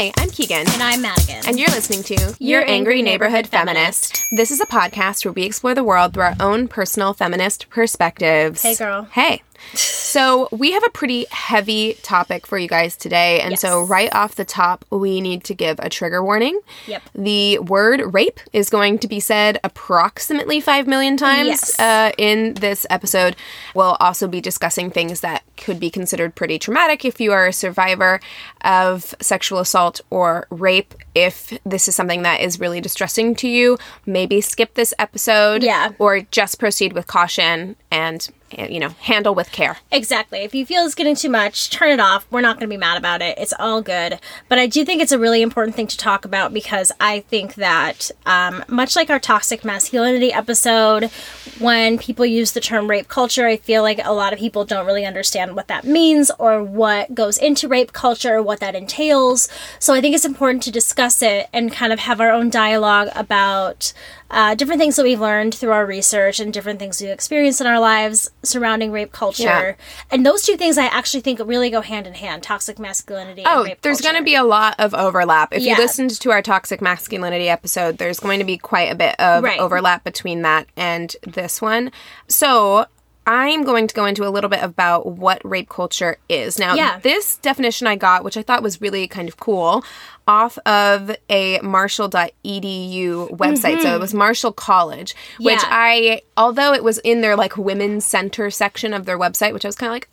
Hi, I'm Keegan. And I'm Madigan. And you're listening to Your Angry Neighborhood Feminist. This is a podcast where we explore the world through our own personal feminist perspectives. Hey, girl. Hey. So, we have a pretty heavy topic for you guys today. And so, right off the top, we need to give a trigger warning. Yep. The word rape is going to be said approximately 5 million times Yes. uh, in this episode. We'll also be discussing things that could be considered pretty traumatic if you are a survivor of sexual assault or rape. If this is something that is really distressing to you, maybe skip this episode. Yeah. Or just proceed with caution and, you know, handle with care. Exactly. If you feel it's getting too much, turn it off. We're not going to be mad about it. It's all good. But I do think it's a really important thing to talk about because I think that, um, much like our toxic masculinity episode, when people use the term rape culture, I feel like a lot of people don't really understand what that means or what goes into rape culture or what that entails. So I think it's important to discuss it and kind of have our own dialogue about uh, different things that we've learned through our research and different things we've experienced in our lives surrounding rape culture. Yeah. And those two things I actually think really go hand in hand toxic masculinity Oh, and rape there's going to be a lot of overlap. If Yeah. you listened to our toxic masculinity episode, there's going to be quite a bit of Right. overlap between that and this one. So, I'm going to go into a little bit about what rape culture is. Now, Yeah. this definition I got, which I thought was really kind of cool, off of a marshall.edu website. So it was Marshall College, which Mm-hmm. Yeah. I, although it was in their like women's center section of their website, which I was kind of like,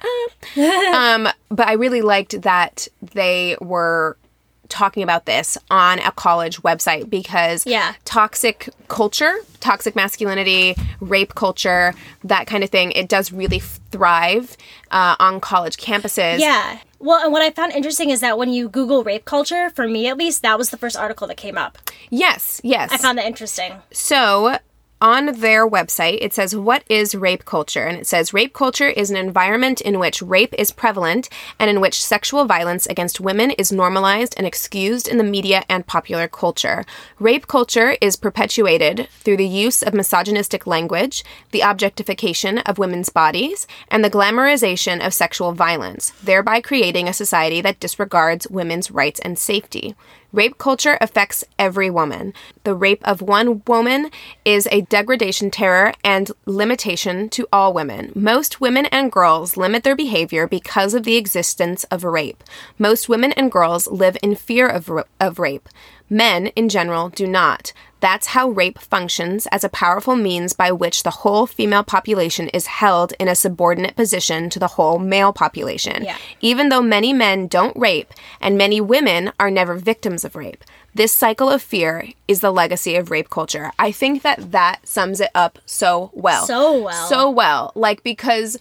eh. um, but I really liked that they were talking about this on a college website because Yeah. toxic culture, toxic masculinity, rape culture, that kind of thing, it does really thrive uh, on college campuses. Yeah. Well, and what I found interesting is that when you Google rape culture, for me at least, that was the first article that came up. Yes, yes. I found that interesting. So, on their website, it says, What is rape culture? And it says, Rape culture is an environment in which rape is prevalent and in which sexual violence against women is normalized and excused in the media and popular culture. Rape culture is perpetuated through the use of misogynistic language, the objectification of women's bodies, and the glamorization of sexual violence, thereby creating a society that disregards women's rights and safety. Rape culture affects every woman. The rape of one woman is a degradation, terror, and limitation to all women. Most women and girls limit their behavior because of the existence of rape. Most women and girls live in fear of, of rape. Men, in general, do not. That's how rape functions as a powerful means by which the whole female population is held in a subordinate position to the whole male population. Yeah. Even though many men don't rape and many women are never victims of rape, this cycle of fear is the legacy of rape culture. I think that that sums it up so well. So well. So well. Like, because.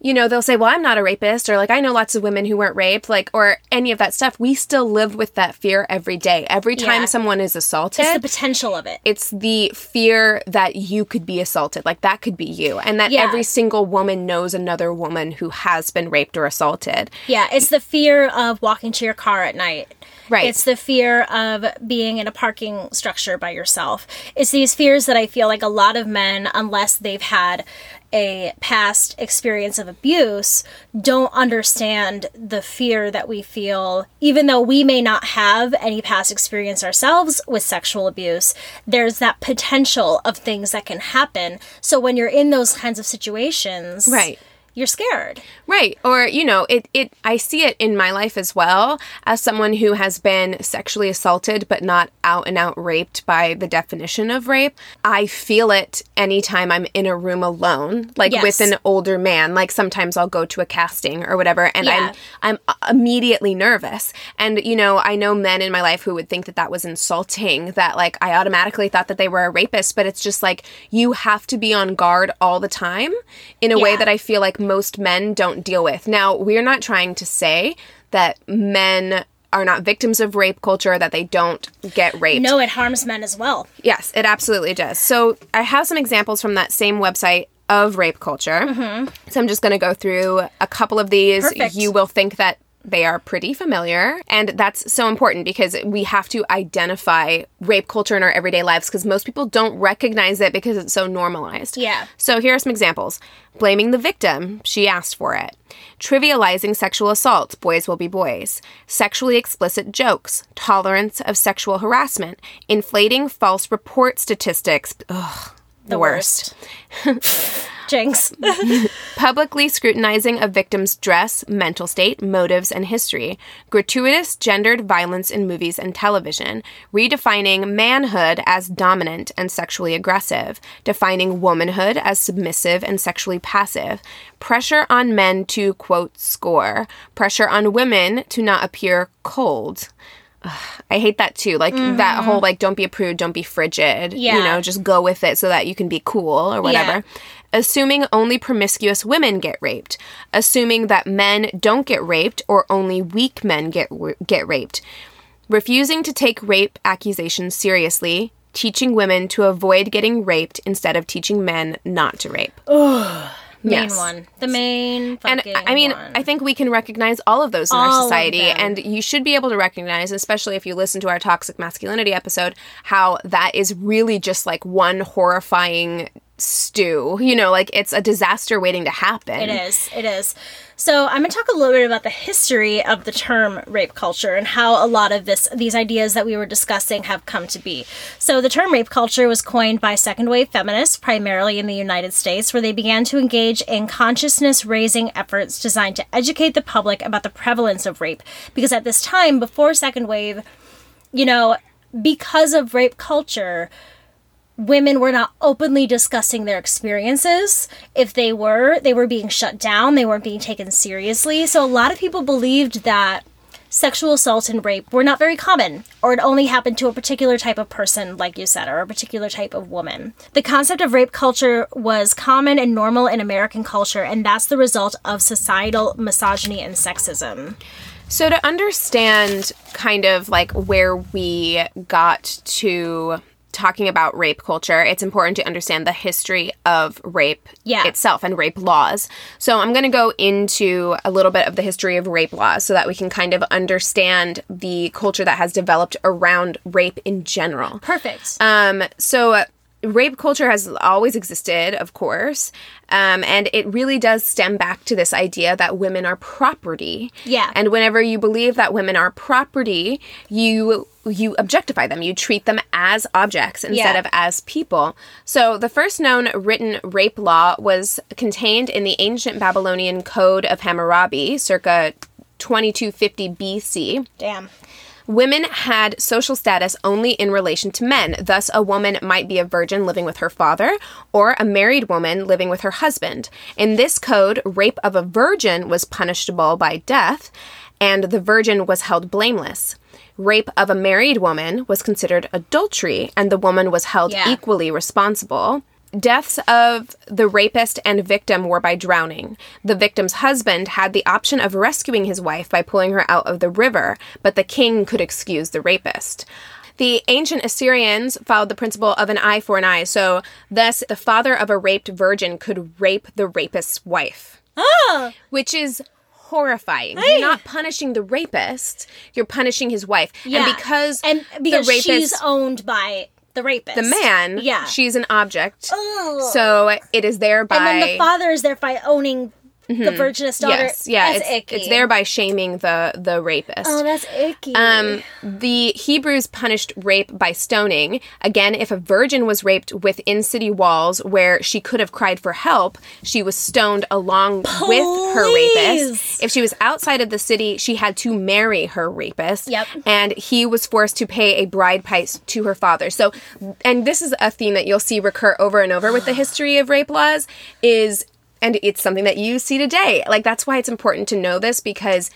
You know, they'll say, Well, I'm not a rapist, or like, I know lots of women who weren't raped, like, or any of that stuff. We still live with that fear every day. Every time Yeah. someone is assaulted, It's the potential of it. it's the fear that you could be assaulted like that could be you and that Yeah. every single woman knows another woman who has been raped or assaulted Yeah, it's the fear of walking to your car at night. Right. It's the fear of being in a parking structure by yourself. It's these fears that I feel like a lot of men, unless they've had a past experience of abuse, don't understand the fear that we feel, even though we may not have any past experience ourselves with sexual abuse. There's that potential of things that can happen. So when you're in those kinds of situations, Right. You're scared. Right. Or, you know, it, it I see it in my life as well as someone who has been sexually assaulted but not out and out raped by the definition of rape. I feel it anytime I'm in a room alone, like Yes. with an older man. Like sometimes I'll go to a casting or whatever and Yeah. I'm I'm immediately nervous. And you know, I know men in my life who would think that that was insulting that like I automatically thought that they were a rapist, but it's just like you have to be on guard all the time in a way that I feel like most men don't deal with. Now, we're not trying to say that men are not victims of rape culture that they don't get raped. No, it harms men as well. Yes, it absolutely does. So I have some examples from that same website of rape culture. So I'm just going to go through a couple of these. Mm-hmm. Perfect. You will think that they are pretty familiar. And that's so important because we have to identify rape culture in our everyday lives because most people don't recognize it because it's so normalized. Yeah. So here are some examples blaming the victim, she asked for it. Trivializing sexual assault, boys will be boys. Sexually explicit jokes, tolerance of sexual harassment, inflating false report statistics. Ugh, the, worst. Jinx. Publicly scrutinizing a victim's dress, mental state, motives, and history. Gratuitous gendered violence in movies and television. Redefining manhood as dominant and sexually aggressive. Defining womanhood as submissive and sexually passive. Pressure on men to, quote, score. Pressure on women to not appear cold. Ugh, I hate that too. Like that mm-hmm. whole like don't be a prude, don't be frigid. Yeah. You know, just go with it so that you can be cool or whatever. Yeah. Assuming only promiscuous women get raped. Assuming that men don't get raped or only weak men get get raped. Refusing to take rape accusations seriously. Teaching women to avoid getting raped instead of teaching men not to rape. Main Yes. one. The main And I mean, one. I think we can recognize all of those in All our society. And you should be able to recognize, especially if you listen to our toxic masculinity episode, how that is really just like one horrifying stew. You know, like it's a disaster waiting to happen. It is. It is. So I'm going to talk a little bit about the history of the term rape culture and how a lot of this these ideas that we were discussing have come to be. So the term rape culture was coined by second wave feminists primarily in the United States where they began to engage in consciousness raising efforts designed to educate the public about the prevalence of rape because at this time before second wave, you know, because of rape culture, women were not openly discussing their experiences. If they were, they were being shut down, they weren't being taken seriously. So a lot of people believed that sexual assault and rape were not very common, or it only happened to a particular type of person, like you said, or a particular type of woman. The concept of rape culture was common and normal in American culture, and that's the result of societal misogyny and sexism. So to understand kind of like where we got to talking about rape culture, it's important to understand the history of rape Yeah. itself and rape laws. So I'm going to go into a little bit of the history of rape laws so that we can kind of understand the culture that has developed around rape in general. Perfect. Um, so uh, rape culture has always existed, of course, um, and it really does stem back to this idea that women are property. Yeah. And whenever you believe that women are property, you you objectify them. You treat them as objects instead Yeah. of as people. So the first known written rape law was contained in the ancient Babylonian Code of Hammurabi, circa 2250 BC. Damn. Women had social status only in relation to men. Thus, a woman might be a virgin living with her father or a married woman living with her husband. In this code, rape of a virgin was punishable by death, and the virgin was held blameless. Rape of a married woman was considered adultery, and the woman was held Yeah. equally responsible. Deaths of the rapist and victim were by drowning. The victim's husband had the option of rescuing his wife by pulling her out of the river, but the king could excuse the rapist. The ancient Assyrians followed the principle of an eye for an eye, so thus the father of a raped virgin could rape the rapist's wife. Oh, Which is horrifying. You're not punishing the rapist, you're punishing his wife. yeah. And because and because the rapist she's owned by the rapist, the man, Yeah. she's an object. Ugh. So it is thereby and then the father is thereby owning the virginous daughter. Yes, yeah, that's it's icky. it's thereby shaming the the rapist. Oh, that's icky. Um, the Hebrews punished rape by stoning. Again, if a virgin was raped within city walls where she could have cried for help, she was stoned along with her rapist. If she was outside of the city, she had to marry her rapist. Yep. And he was forced to pay a bride price to her father. So, and this is a theme that you'll see recur over and over with the history of rape laws is and it's something that you see today. Like that's why it's important to know this because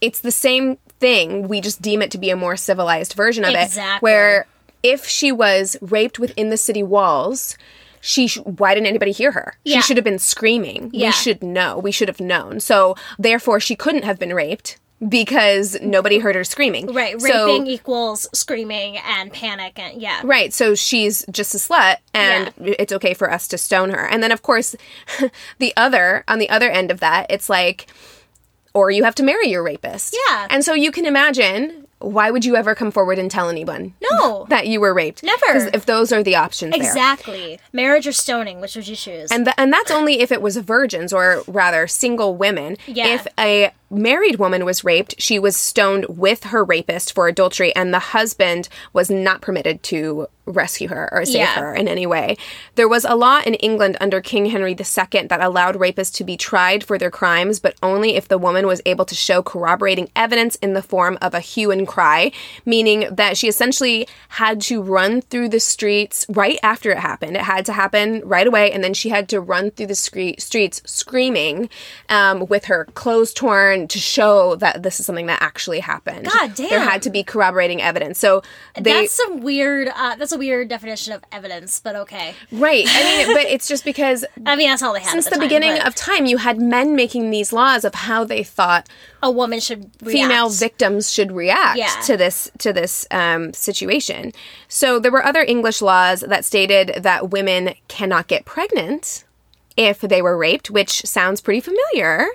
it's the same thing. We just deem it to be a more civilized version of it. Exactly. Where if she was raped within the city walls, she sh- why didn't anybody hear her? Yeah. She should have been screaming. Yeah. We should know. We should have known. So therefore, she couldn't have been raped because nobody heard her screaming. right, So- raping equals screaming and panic and yeah. Right, so she's just a slut, and it's okay for us to stone her. And then, of course, the other on the other end of that, it's like, or you have to marry your rapist. Yeah. and so you can imagine why would you ever come forward and tell anyone No. that you were raped? Never. 'Cause if those are the options, there. Exactly. Marriage or stoning, which would you choose? And th- and that's only if it was virgins or rather single women. Yeah. If a married woman was raped, she was stoned with her rapist for adultery and the husband was not permitted to rescue her or save Yeah. her in any way. There was a law in England under King Henry II that allowed rapists to be tried for their crimes, but only if the woman was able to show corroborating evidence in the form of a hue and cry, meaning that she essentially had to run through the streets right after it happened. It had to happen right away, and then she had to run through the scre- streets screaming um, with her clothes torn to show that this is something that actually happened. God damn, There had to be corroborating evidence. So they. that's some weird. Uh, that's a weird definition of evidence, but okay. Right. I mean, but it's just because I mean, that's all they had. since at the, time, beginning but of time, you had men making these laws of how they thought a woman should react. female victims should react Yeah. to this to this um, situation. So there were other English laws that stated that women cannot get pregnant if they were raped, which sounds pretty familiar.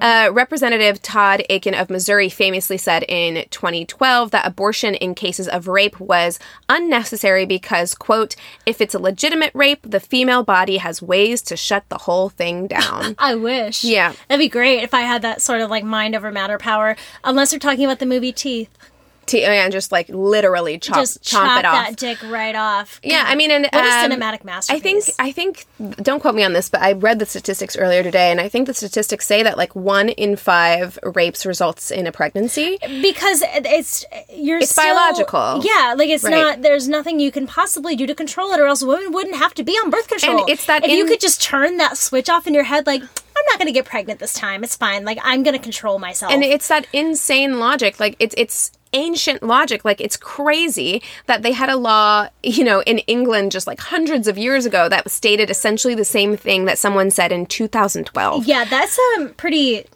Uh, Representative Todd Akin of Missouri famously said in 2012 that abortion in cases of rape was unnecessary because, quote, if it's a legitimate rape, the female body has ways to shut the whole thing down. I wish. Yeah. That'd be great if I had that sort of like mind over matter power. Unless we're talking about the movie Teeth. T- and just like literally chop, Just chomp chop it off. that dick right off. Yeah, I mean, and What a um, cinematic I think. I think don't quote me on this, but I read the statistics earlier today, and I think the statistics say that like one in five rapes results in a pregnancy. because it's you're It's still- biological. Yeah, like it's Right. not. There's nothing you can possibly do to control it, or else women wouldn't have to be on birth control. And it's that if you could just turn that switch off in your head, like I'm not going to get pregnant this time. It's fine. Like I'm going to control myself. And it's that insane logic, like it's it's ancient logic, like it's crazy that they had a law, you know, in England just like hundreds of years ago that stated essentially the same thing that someone said in 2012. yeah, that's um pretty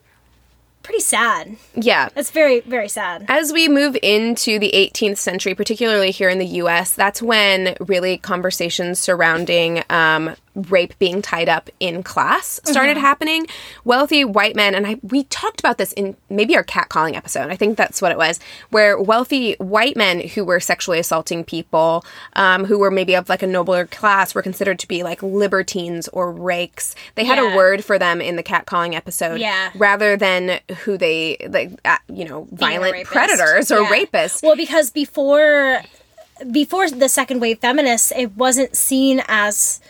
pretty sad. Yeah. That's very very sad. As we move into the 18th century, particularly here in the US, that's when really conversations surrounding um, rape being tied up in class started happening. Wealthy white men, and I, we talked about this in maybe our catcalling episode, I think that's what it was, where wealthy white men who were sexually assaulting people, um, who were maybe of like a nobler class, were considered to be like libertines or rakes. They had Yeah. a word for them in the catcalling episode Yeah. rather than who they, like, uh, you know, violent predators or Yeah. rapists. Well, because before before the second wave feminists, it wasn't seen as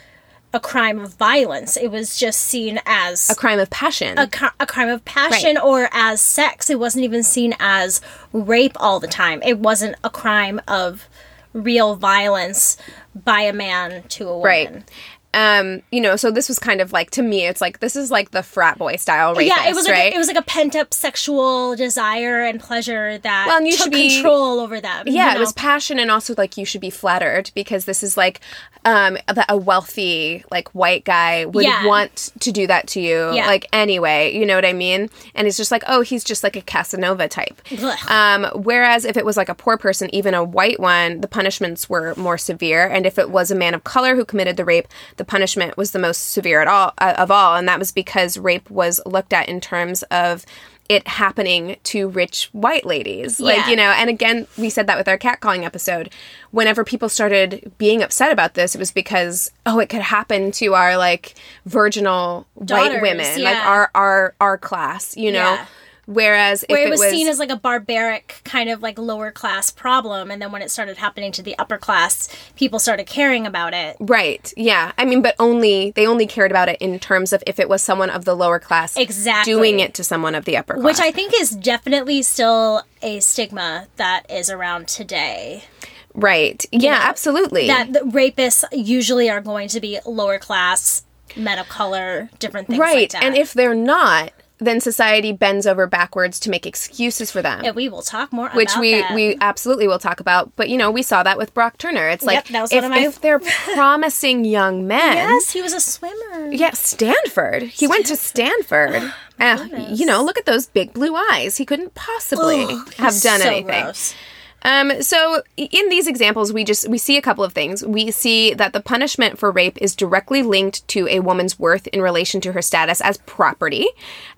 a crime of violence. It was just seen as a crime of passion. a, a crime of passion or as sex. It wasn't even seen as rape all the time. It wasn't a crime of real violence by a man to a woman. right. Um, you know, so this was kind of like to me, it's like this is like the frat boy style rapist, yeah, it was like right? a, it was like a pent up sexual desire and pleasure that Well, and you took should be- control over them. yeah, you it was passion, and also like you should be flattered because this is like um that a wealthy like white guy would Yeah. want to do that to you Yeah. like anyway. You know what I mean? And it's just like oh, he's just like a Casanova type. Ugh. Um, whereas if it was like a poor person, even a white one, the punishments were more severe. And if it was a man of color who committed the rape, the punishment was the most severe at all uh, of all. And that was because rape was looked at in terms of it happening to rich white ladies. Like, you know, and again, we said that with our catcalling episode. Whenever people started being upset about this, it was because, oh, it could happen to our like virginal white Daughters, women, like our our our class, you know. Yeah. Whereas if where it it was, was seen as like a barbaric kind of like lower class problem and then when it started happening to the upper class people started caring about it Right. Yeah. I mean, but only they only cared about it in terms of if it was someone of the lower class Exactly. doing it to someone of the upper class. which i think is definitely still a stigma that is around today right. Yeah, absolutely. that the rapists usually are going to be lower class men of color different things like right. that and if they're not, then society bends over backwards to make excuses for them. And we will talk more which we that. we absolutely will talk about. But you know, we saw that with Brock Turner. It's like Yep, if, my- if they're promising young men, yes he was a swimmer Yeah, Stanford. He went to Stanford. Uh, you know, look at those big blue eyes. He couldn't possibly have done so anything. gross. Um, so in these examples, we just we see a couple of things. We see that the punishment for rape is directly linked to a woman's worth in relation to her status as property.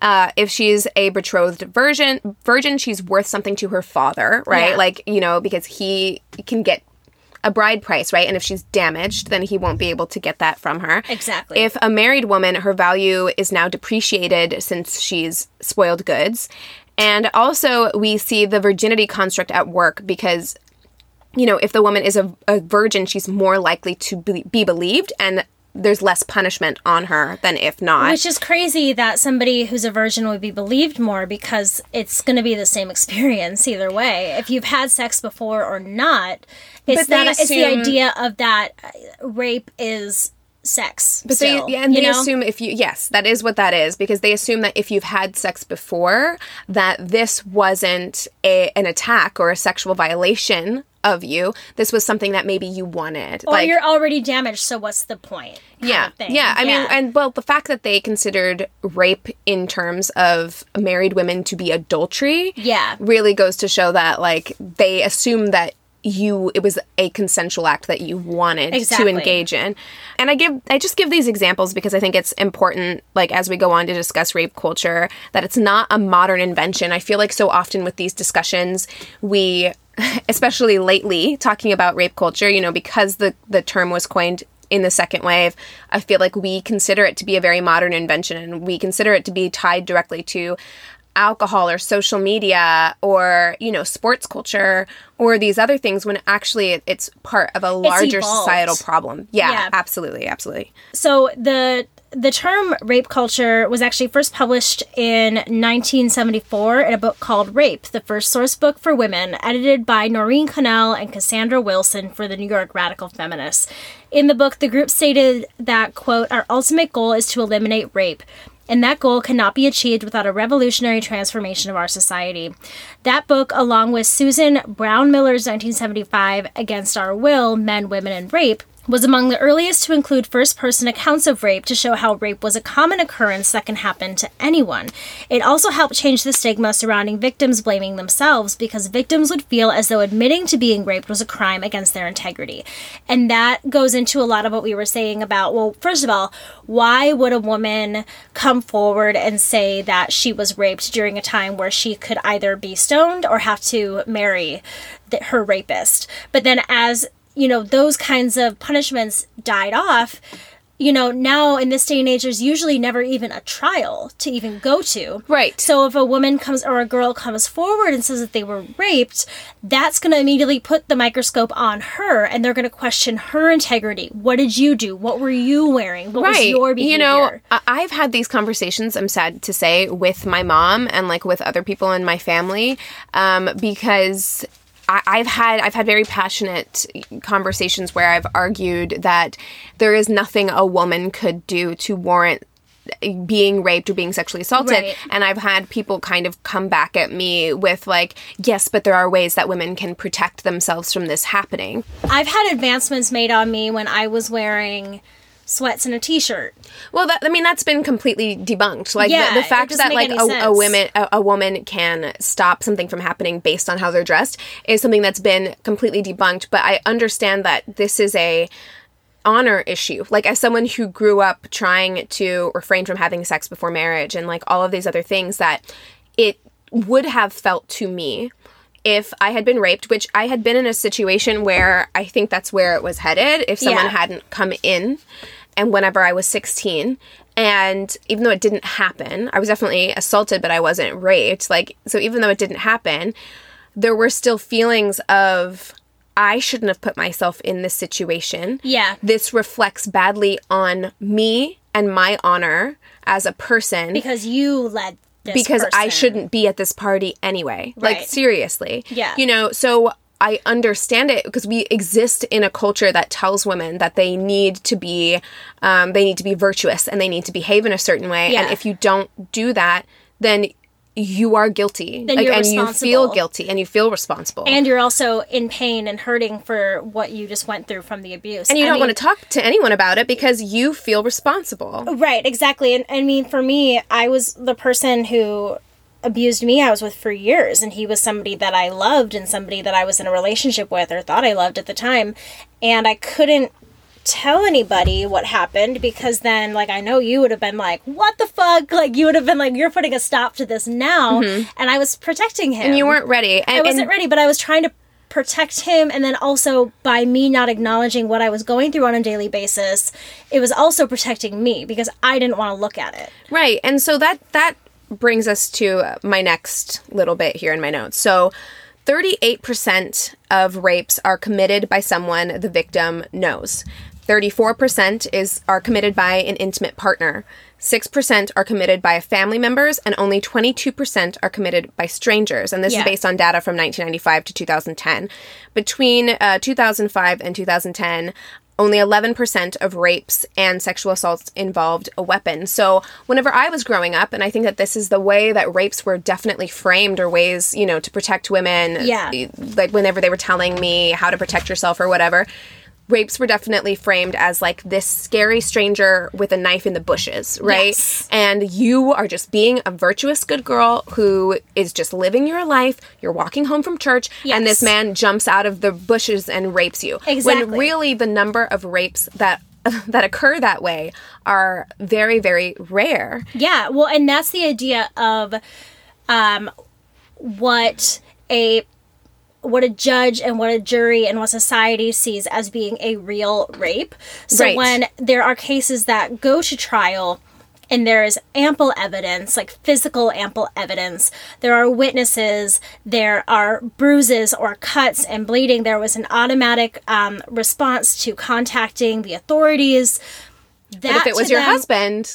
Uh, if she's a betrothed virgin, virgin, she's worth something to her father, right? Yeah. Like you know, because he can get a bride price, right? And if she's damaged, then he won't be able to get that from her. Exactly. If a married woman, her value is now depreciated since she's spoiled goods. And also, we see the virginity construct at work because, you know, if the woman is a, a virgin, she's more likely to be, be believed and there's less punishment on her than if not. Which is crazy that somebody who's a virgin would be believed more because it's going to be the same experience either way. If you've had sex before or not, it's that it's the idea of that uh, rape is sex. But still, they, yeah, and they know? assume if you, yes, that is what that is, because they assume that if you've had sex before, that this wasn't a, an attack or a sexual violation of you. This was something that maybe you wanted. or you're already damaged, so what's the point? yeah, yeah. I mean, and well, the fact that they considered rape in terms of married women to be adultery, Yeah. really goes to show that like they assume that you it was a consensual act that you wanted Exactly. to engage in. And I give I just give these examples because I think it's important like as we go on to discuss rape culture that it's not a modern invention. I feel like so often with these discussions we especially lately talking about rape culture, you know, because the the term was coined in the second wave, I feel like we consider it to be a very modern invention and we consider it to be tied directly to alcohol or social media or, you know, sports culture or these other things when actually it's part of a larger societal problem. Yeah, Yeah. absolutely, absolutely. So the the term rape culture was actually first published in 1974 in a book called Rape, the first source book for women, edited by Noreen Connell and Cassandra Wilson for the New York Radical Feminists. In the book, the group stated that, quote, our ultimate goal is to eliminate rape. And that goal cannot be achieved without a revolutionary transformation of our society. That book, along with Susan Brownmiller's 1975 Against Our Will Men, Women, and Rape, was among the earliest to include first person accounts of rape to show how rape was a common occurrence that can happen to anyone. It also helped change the stigma surrounding victims blaming themselves because victims would feel as though admitting to being raped was a crime against their integrity. And that goes into a lot of what we were saying about well, first of all, why would a woman come forward and say that she was raped during a time where she could either be stoned or have to marry her rapist? But then as you know those kinds of punishments died off you know now in this day and age there's usually never even a trial to even go to. Right. so if a woman comes or a girl comes forward and says that they were raped that's going to immediately put the microscope on her and they're going to question her integrity. What did you do? What were you wearing? What was your behavior You know, I've had these conversations, I'm sad to say, with my mom and like with other people in my family um, because. I- I've had I've had very passionate conversations where I've argued that there is nothing a woman could do to warrant being raped or being sexually assaulted Right. and I've had people kind of come back at me with like yes but there are ways that women can protect themselves from this happening i've had advancements made on me when i was wearing sweats and a t-shirt Well, that, I mean, that's been completely debunked. Like Yeah, the, the fact that like a, a a, a woman can stop something from happening based on how they're dressed is something that's been completely debunked. But I understand that this is a honor issue. Like as someone who grew up trying to refrain from having sex before marriage and like all of these other things that it would have felt to me if I had been raped, which I had been in a situation where I think that's where it was headed, if someone Yeah. hadn't come in and whenever I was 16. And even though it didn't happen, I was definitely assaulted, but I wasn't raped. Like, so even though it didn't happen, there were still feelings of I shouldn't have put myself in this situation. Yeah. This reflects badly on me and my honor as a person because you led because I shouldn't be at this party anyway. Like seriously. Yeah. You know, so I understand it because we exist in a culture that tells women that they need to be um, they need to be virtuous and they need to behave in a certain way. Yeah. And if you don't do that, then you are guilty. Like, and you feel guilty and you feel responsible. and you're also in pain and hurting for what you just went through from the abuse. and you I don't mean- want to talk to anyone about it because you feel responsible. Right, exactly. And I mean, for me, I was the person who abused me, I was with for years, and he was somebody that I loved and somebody that I was in a relationship with or thought I loved at the time. And I couldn't tell anybody what happened because then like I know you would have been like what the fuck like you would have been like you're putting a stop to this now mm-hmm. and I was protecting him And you weren't ready. And, I wasn't and- ready, but I was trying to protect him. And then also by me not acknowledging what I was going through on a daily basis, it was also protecting me because I didn't want to look at it. Right. And so that that brings us to my next little bit here in my notes. So 38% of rapes are committed by someone the victim knows. 34% is are committed by an intimate partner. 6% are committed by family members and only 22% are committed by strangers. And this Yeah. is based on data from 1995 to 2010. Between uh, 2005 and 2010, only 11% of rapes and sexual assaults involved a weapon. So, whenever I was growing up, and I think that this is the way that rapes were definitely framed or ways, you know, to protect women, Yeah. like whenever they were telling me how to protect yourself or whatever, rapes were definitely framed as like this scary stranger with a knife in the bushes, right? Yes. And you are just being a virtuous good girl who is just living your life. You're walking home from church, and this man jumps out of the bushes and rapes you. Exactly. When really the number of rapes that that occur that way are very, very rare. Yeah, well, and that's the idea of um, what a what a judge and what a jury and what society sees as being a real rape. So Right. when there are cases that go to trial and there is ample evidence, like physical ample evidence, there are witnesses, there are bruises or cuts and bleeding, there was an automatic um, response to contacting the authorities. That But if it was to your them- husband,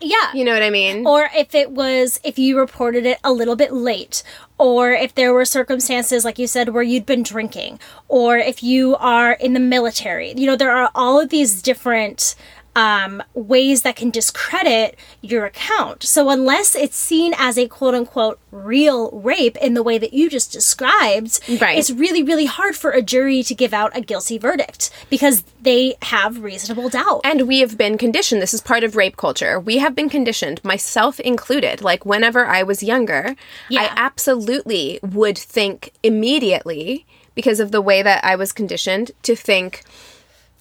yeah, you know what I mean? or if it was if you reported it a little bit late or if there were circumstances like you said where you'd been drinking or if you are in the military you know there are all of these different um, ways that can discredit your account. So unless it's seen as a quote unquote real rape in the way that you just described, Right. it's really, really hard for a jury to give out a guilty verdict because they have reasonable doubt. And we have been conditioned. This is part of rape culture. We have been conditioned, myself included. Like whenever I was younger, Yeah. I absolutely would think immediately, because of the way that I was conditioned, to think,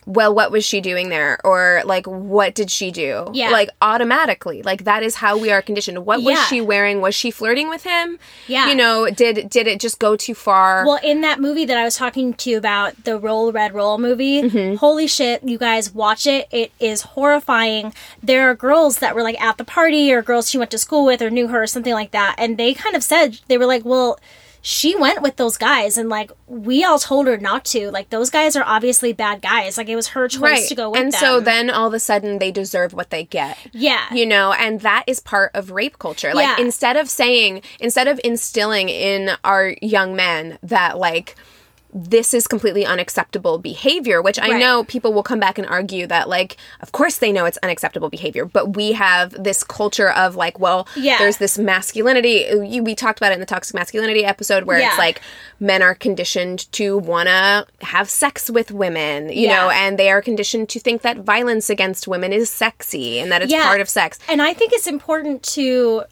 well, what was she doing there? Or like, what did she do? Yeah. Like automatically. Like that is how we are conditioned. What was she wearing? Was she flirting with him? Yeah. You know, did did it just go too far? Well, in that movie that I was talking to you about, the Roll Red Roll movie, Mm-hmm. holy shit, you guys watch it. It is horrifying. There are girls that were like at the party or girls she went to school with or knew her or something like that. And they kind of said, they were like, well, she went with those guys and like we all told her not to. Like those guys are obviously bad guys. Like it was her choice to go with and them. so then all of a sudden they deserve what they get. Yeah. You know, and that is part of rape culture. Like Yeah. instead of saying, instead of instilling in our young men that like this is completely unacceptable behavior, which I Right. know people will come back and argue that like of course they know it's unacceptable behavior, but we have this culture of like, well, Yeah. there's this masculinity. We talked about it in the toxic masculinity episode where Yeah. it's like men are conditioned to want to have sex with women, you Yeah. know, and they are conditioned to think that violence against women is sexy and that it's part of sex. And I think it's important to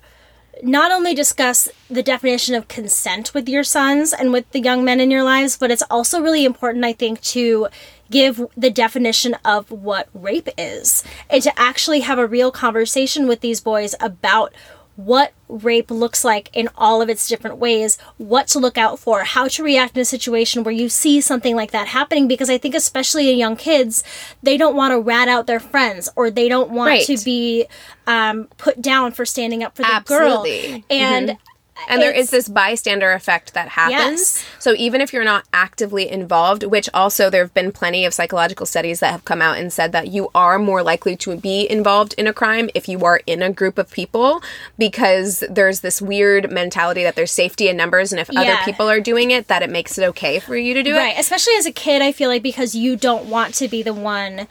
not only discuss the definition of consent with your sons and with the young men in your lives, but it's also really important, I think, to give the definition of what rape is and to actually have a real conversation with these boys about what rape looks like in all of its different ways, what to look out for, how to react in a situation where you see something like that happening. Because I think, especially in young kids, they don't want to rat out their friends or they don't want Right. to be um, put down for standing up for the Absolutely. girl. And And there is this bystander effect that happens. Yes. So even if you're not actively involved, which also there have been plenty of psychological studies that have come out and said that you are more likely to be involved in a crime if you are in a group of people because there's this weird mentality that there's safety in numbers and if other people are doing it that it makes it okay for you to do Right, it. Right. Especially as a kid, I feel like because you don't want to be the one,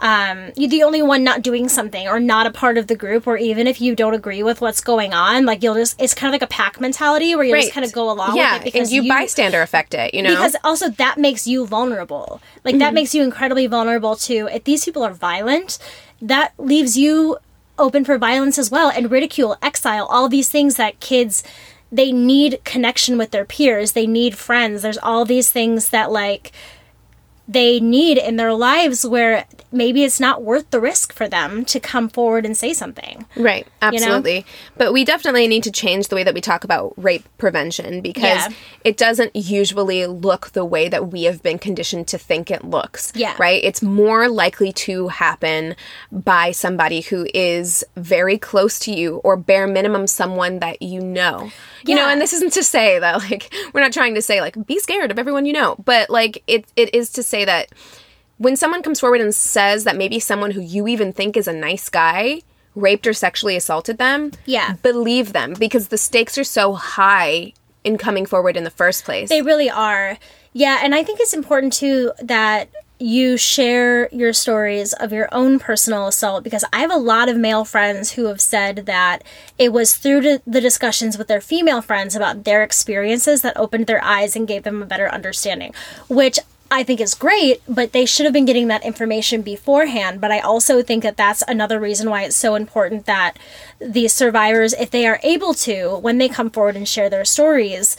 um, you're the only one not doing something or not a part of the group, or even if you don't agree with what's going on, like you'll just, it's kind of like a pack mentality where you just kind of go along yeah, with it because and you, bystander affect it, you know? because also that makes you vulnerable. Like Mm-hmm. that makes you incredibly vulnerable to if these people are violent, that leaves you open for violence as well and ridicule, exile, all these things that kids they need connection with their peers, they need friends. There's all these things that like they need in their lives where maybe it's not worth the risk for them to come forward and say something. Right, know? absolutely. But we definitely need to change the way that we talk about rape prevention because Yeah. it doesn't usually look the way that we have been conditioned to think it looks. Yeah. Right? It's more likely to happen by somebody who is very close to you or bare minimum someone that you know. You know, and this isn't to say that like we're not trying to say like be scared of everyone you know, but like it it is to say that when someone comes forward and says that maybe someone who you even think is a nice guy raped or sexually assaulted them, Yeah. believe them because the stakes are so high in coming forward in the first place. They really are. Yeah, and I think it's important too that you share your stories of your own personal assault because I have a lot of male friends who have said that it was through the- the discussions with their female friends about their experiences that opened their eyes and gave them a better understanding, which I think is great, but they should have been getting that information beforehand. But I also think that that's another reason why it's so important that these survivors, if they are able to, when they come forward and share their stories,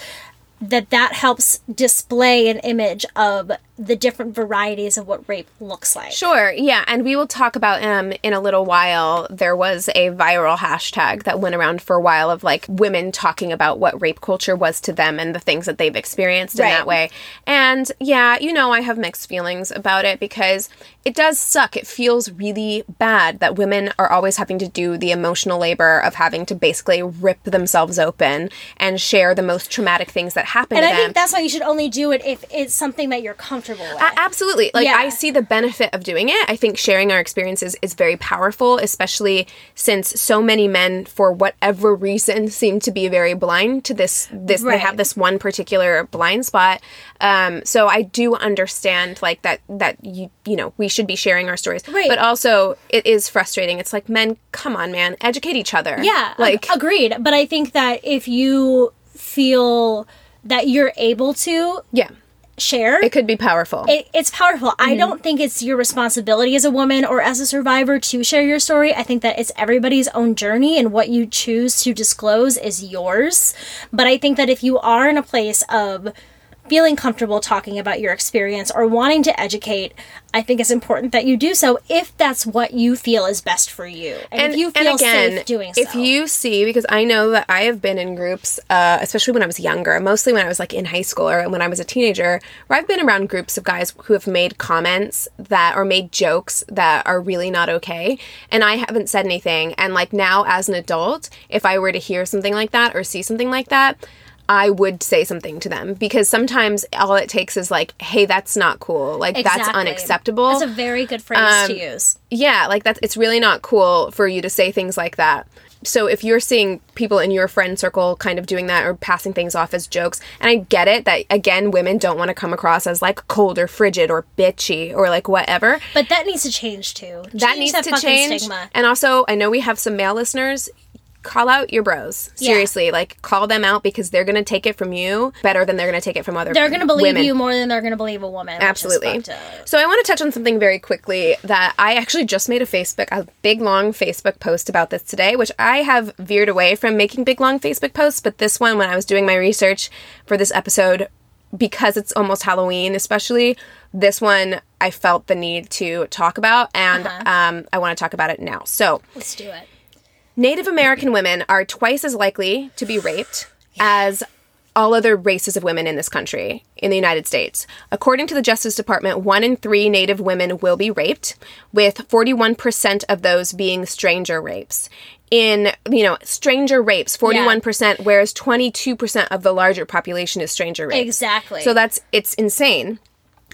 that that helps display an image of the different varieties of what rape looks like. Sure, yeah, and we will talk about um in a little while. There was a viral hashtag that went around for a while of like women talking about what rape culture was to them and the things that they've experienced in that way. And yeah, you know, I have mixed feelings about it because it does suck. It feels really bad that women are always having to do the emotional labor of having to basically rip themselves open and share the most traumatic things that happen And I them. think that's why you should only do it if it's something that you're comfortable with. A- Absolutely. Like Yeah. I see the benefit of doing it. I think sharing our experiences is very powerful, especially since so many men for whatever reason seem to be very blind to this this they have this one particular blind spot. Um so I do understand like that that you you know, we should be sharing our stories. Right. But also it is frustrating. It's like men, come on man, educate each other. Yeah, Like agreed. But I think that if you feel that you're able to yeah. share, It could be powerful. it, it's powerful. I Mm-hmm. don't think it's your responsibility as a woman or as a survivor to share your story. I think that it's everybody's own journey and what you choose to disclose is yours. But I think that if you are in a place of feeling comfortable talking about your experience or wanting to educate, I think it's important that you do so if that's what you feel is best for you. And, if you feel safe doing so. If you see, because I know that I have been in groups, uh, especially when I was younger, mostly when I was like in high school or when I was a teenager, where I've been around groups of guys who have made comments that or made jokes that are really not okay, and I haven't said anything. And like now, as an adult, if I were to hear something like that or see something like that. I would say something to them because sometimes all it takes is like, "Hey, that's not cool. Like that's unacceptable." That's a very good phrase to um, use. yeah like that's it's really not cool for you to say things like that so if you're seeing people in your friend circle kind of doing that or passing things off as jokes and i get it that again women don't want to come across as like cold or frigid or bitchy or like whatever But that needs to change too. that Change needs to change Stigma. and also i know we have some male listeners call out your bros Yeah. seriously like call them out because they're gonna take it from you better than they're gonna take it from other They're going to believe women. you more than they're going to believe a woman. Absolutely. So I want to touch on something very quickly that I actually just made a Facebook, a big long Facebook post about this today, which I have veered away from making big long Facebook posts, but this one, when I was doing my research for this episode, because it's almost Halloween, especially this one, I felt the need to talk about, and Uh-huh. um, I want to talk about it now. So Let's do it. Native American women are twice as likely to be raped as all other races of women in this country, in the United States. According to the Justice Department, one in three Native women will be raped, with 41% of those being stranger rapes. In, you know, stranger rapes, 41%, whereas 22% of the larger population is stranger rapes. Exactly. So that's, it's insane.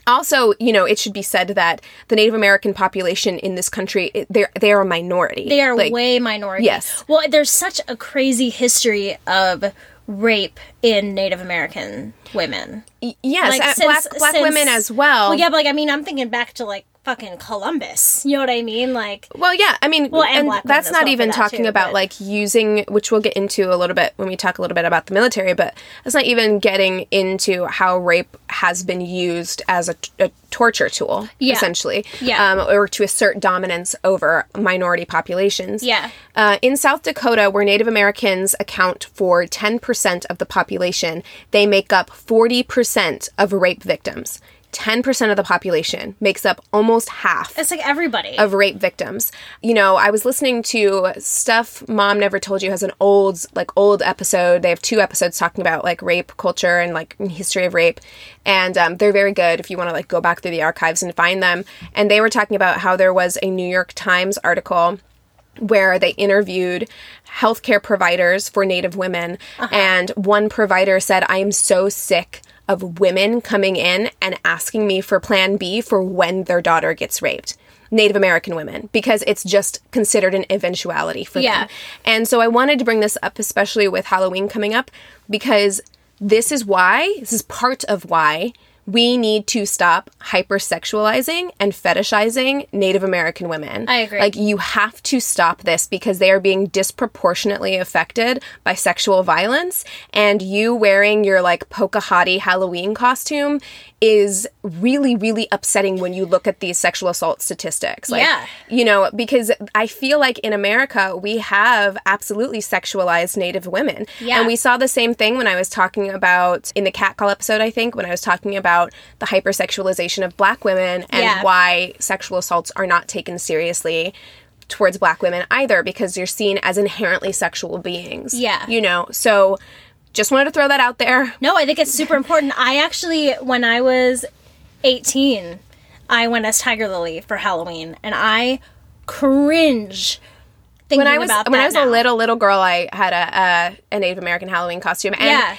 Also, you know, it should be said that the Native American population in this country, they're, they are a minority. They are Like, way minority. Yes. Well, there's such a crazy history of rape in Native American women. Yes, Like, uh, since- black, black since- women as well. Well, yeah, but like I mean, I'm thinking back to like fucking Columbus. You know what I mean? Like, Well, yeah, I mean, Well, and and that's not even that, talking too, about but- like using, which we'll get into a little bit when we talk a little bit about the military, but that's not even getting into how rape has been used as a, a torture tool, Yeah. essentially, Yeah. um, or to assert dominance over minority populations. Yeah. Uh, in South Dakota, where Native Americans account for 10% of the population, they make up 40% of rape victims. 10% of the population makes up almost half it's like everybody. of rape victims. You know, I was listening to stuff Mom Never Told You has an old like old episode. They have two episodes talking about like rape culture and like history of rape, and um, they're very good if you want to like go back through the archives and find them. And they were talking about how there was a New York Times article where they interviewed healthcare providers for Native women. And one provider said, I am so sick of women coming in and asking me for plan B for when their daughter gets raped. Native American women, because it's just considered an eventuality for Yeah. them. And so I wanted to bring this up, especially with Halloween coming up, because this is why, this is part of why we need to stop hypersexualizing and fetishizing Native American women. I agree. Like, you have to stop this because they are being disproportionately affected by sexual violence. And you wearing your like Pocahontas Halloween costume is really, really upsetting when you look at these sexual assault statistics. Like, Yeah. You know, because I feel like in America, we have absolutely sexualized Native women. Yeah. And we saw the same thing when I was talking about, in the catcall episode, I think, when I was talking about the hypersexualization of black women and Yeah. why sexual assaults are not taken seriously towards black women either because you're seen as inherently sexual beings. Yeah. You know, so just wanted to throw that out there. No, I think it's super important. I actually, when I was 18, I went as Tiger Lily for Halloween, and I cringe thinking when I was about when I was now. a little little girl, I had a, a, a Native American Halloween costume, and Yeah.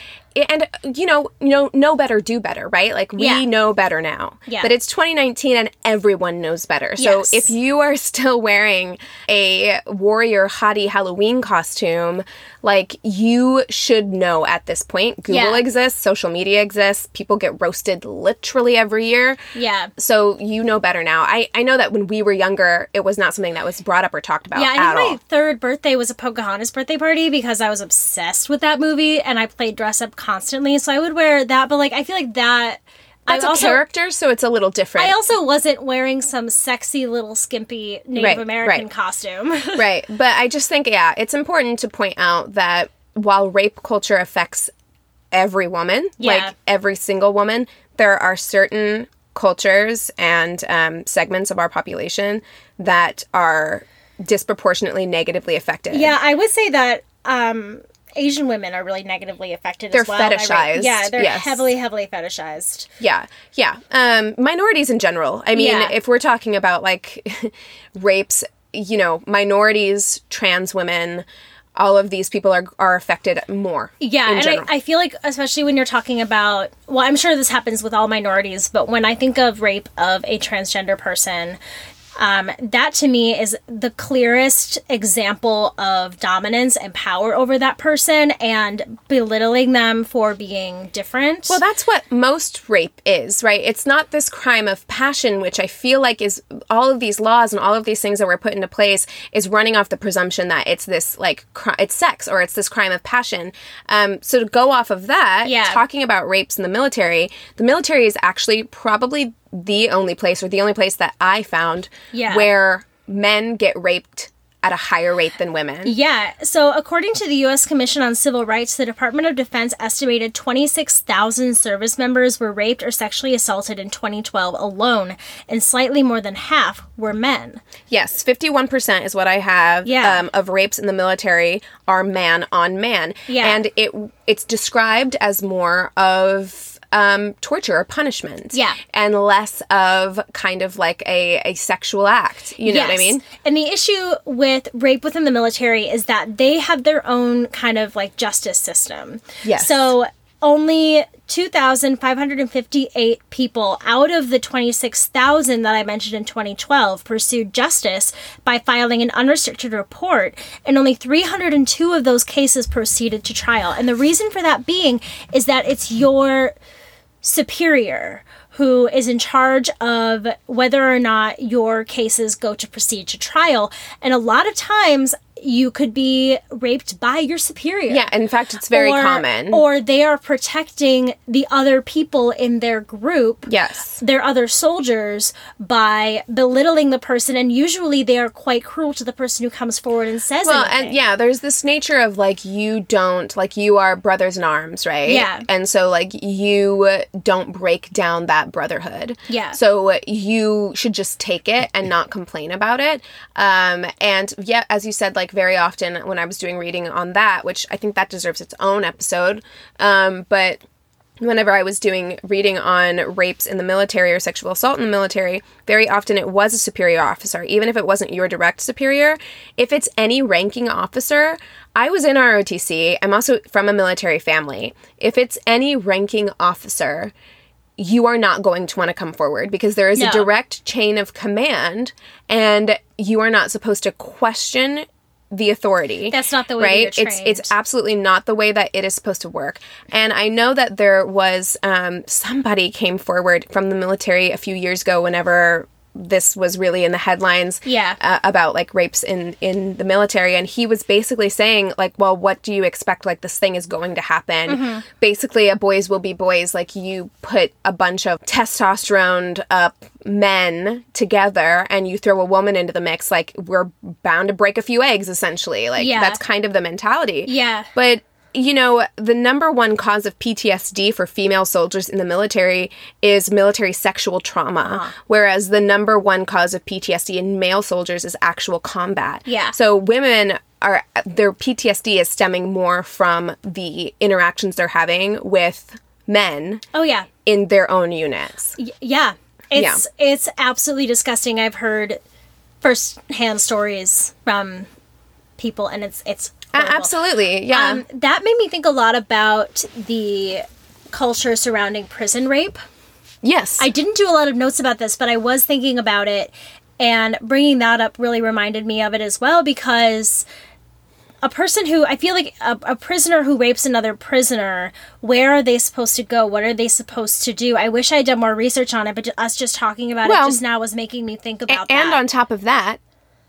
And you know, you know, know better, do better, right? Like we Yeah. know better now. Yeah. But it's 2019, and everyone knows better. So Yes. if you are still wearing a warrior hottie Halloween costume, like you should know at this point. Google Yeah. exists, social media exists. People get roasted literally every year. Yeah. So you know better now. I, I know that when we were younger, it was not something that was brought up or talked about Yeah, I at think all. my third birthday was a Pocahontas birthday party because I was obsessed with that movie and I played dress up constantly. So I would wear that, but like I feel like that. That's I a also, character, so it's a little different. I also wasn't wearing some sexy little skimpy Native Right, American right. costume. right. But I just think, yeah, it's important to point out that while rape culture affects every woman, Yeah. like every single woman, there are certain cultures and um, segments of our population that are disproportionately negatively affected. yeah, I would say that um, Asian women are really negatively affected They're as well. fetishized, Yeah, they're yes. heavily, heavily fetishized. Yeah, yeah. Um, minorities in general. I mean, Yeah. if we're talking about like rapes, you know, minorities, trans women, all of these people are are affected more. Yeah, and. I, I feel like especially when you're talking about well, I'm sure this happens with all minorities, but when I think of rape of a transgender person, um, that to me is the clearest example of dominance and power over that person and belittling them for being different. Well, that's what most rape is, right? It's not this crime of passion, which I feel like is all of these laws and all of these things that were put into place is running off the presumption that it's this like cri- it's sex or it's this crime of passion. Um, so to go off of that, Yeah. talking about rapes in the military, the military is actually probably the only place or the only place that I found Yeah. where men get raped at a higher rate than women. Yeah. So, according to the U.S. Commission on Civil Rights, the Department of Defense estimated 26,000 service members were raped or sexually assaulted in 2012 alone, and slightly more than half were men. Yes, 51% is what I have Yeah. um, of rapes in the military are man on man. Yeah. And it it's described as more of um, torture or punishment. Yeah. And less of kind of like a, a sexual act. You know what I mean? And the issue with rape within the military is that they have their own kind of like justice system. Yes. So only 2,558 people out of the 26,000 that I mentioned in 2012 pursued justice by filing an unrestricted report, and only 302 of those cases proceeded to trial. And the reason for that being is that it's your superior who is in charge of whether or not your cases go to proceed to trial. And a lot of times you could be raped by your superior. Yeah. In fact, it's very Or- common. Or they are protecting the other people in their group yes. their other soldiers by belittling the person and usually they are quite cruel to the person who comes forward and says Well, anything. and yeah, there's this nature of like you don't like you are brothers in arms, right? Yeah. And so like you don't break down that brotherhood. Yeah. So you should just take it and not complain about it. Um and yeah, as you said like very often when I was doing reading on that, which I think that deserves its own episode. Um but whenever I was doing reading on rapes in the military or sexual assault in the military, very often it was a superior officer, even if it wasn't your direct superior. If it's any ranking officer, I was in ROTC. I'm also from a military family. If it's any ranking officer, you are not going to want to come forward because there is No. a direct chain of command and you are not supposed to question the authority. That's not the way right? it's it's absolutely not the way that it is supposed to work. And I know that there was um, somebody came forward from the military a few years ago whenever this was really in the headlines Yeah. uh, about like rapes in in the military and he was basically saying like well what do you expect like this thing is going to happen Mm-hmm. basically a boys will be boys like you put a bunch of testosterone up men together and you throw a woman into the mix like we're bound to break a few eggs essentially like Yeah. that's kind of the mentality Yeah. but you know, the number one cause of PTSD for female soldiers in the military is military sexual trauma, uh-huh. whereas the number one cause of PTSD in male soldiers is actual combat. Yeah. So women are their PTSD is stemming more from the interactions they're having with men oh yeah. in their own units. Y- yeah. It's it's absolutely disgusting. I've heard first-hand stories from people and it's it's horrible. absolutely. Yeah. Um, that made me think a lot about the culture surrounding prison rape. yes. I didn't do a lot of notes about this, but I was thinking about it, and bringing that up really reminded me of it as well because a person who I feel like a, a prisoner who rapes another prisoner, where are they supposed to go? What are they supposed to do? I wish I had done more research on it, but us just talking about Well, it just now was making me think about and that. And on top of that,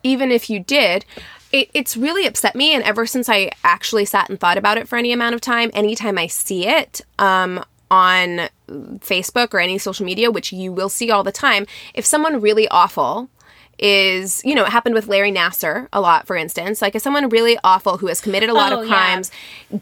even if you did, it, it's really upset me. And ever since I actually sat and thought about it for any amount of time, anytime I see it um, on Facebook or any social media, which you will see all the time, if someone really awful is, you know, it happened with Larry Nassar a lot, for instance. Like, if someone really awful who has committed a lot Oh, of yeah. crimes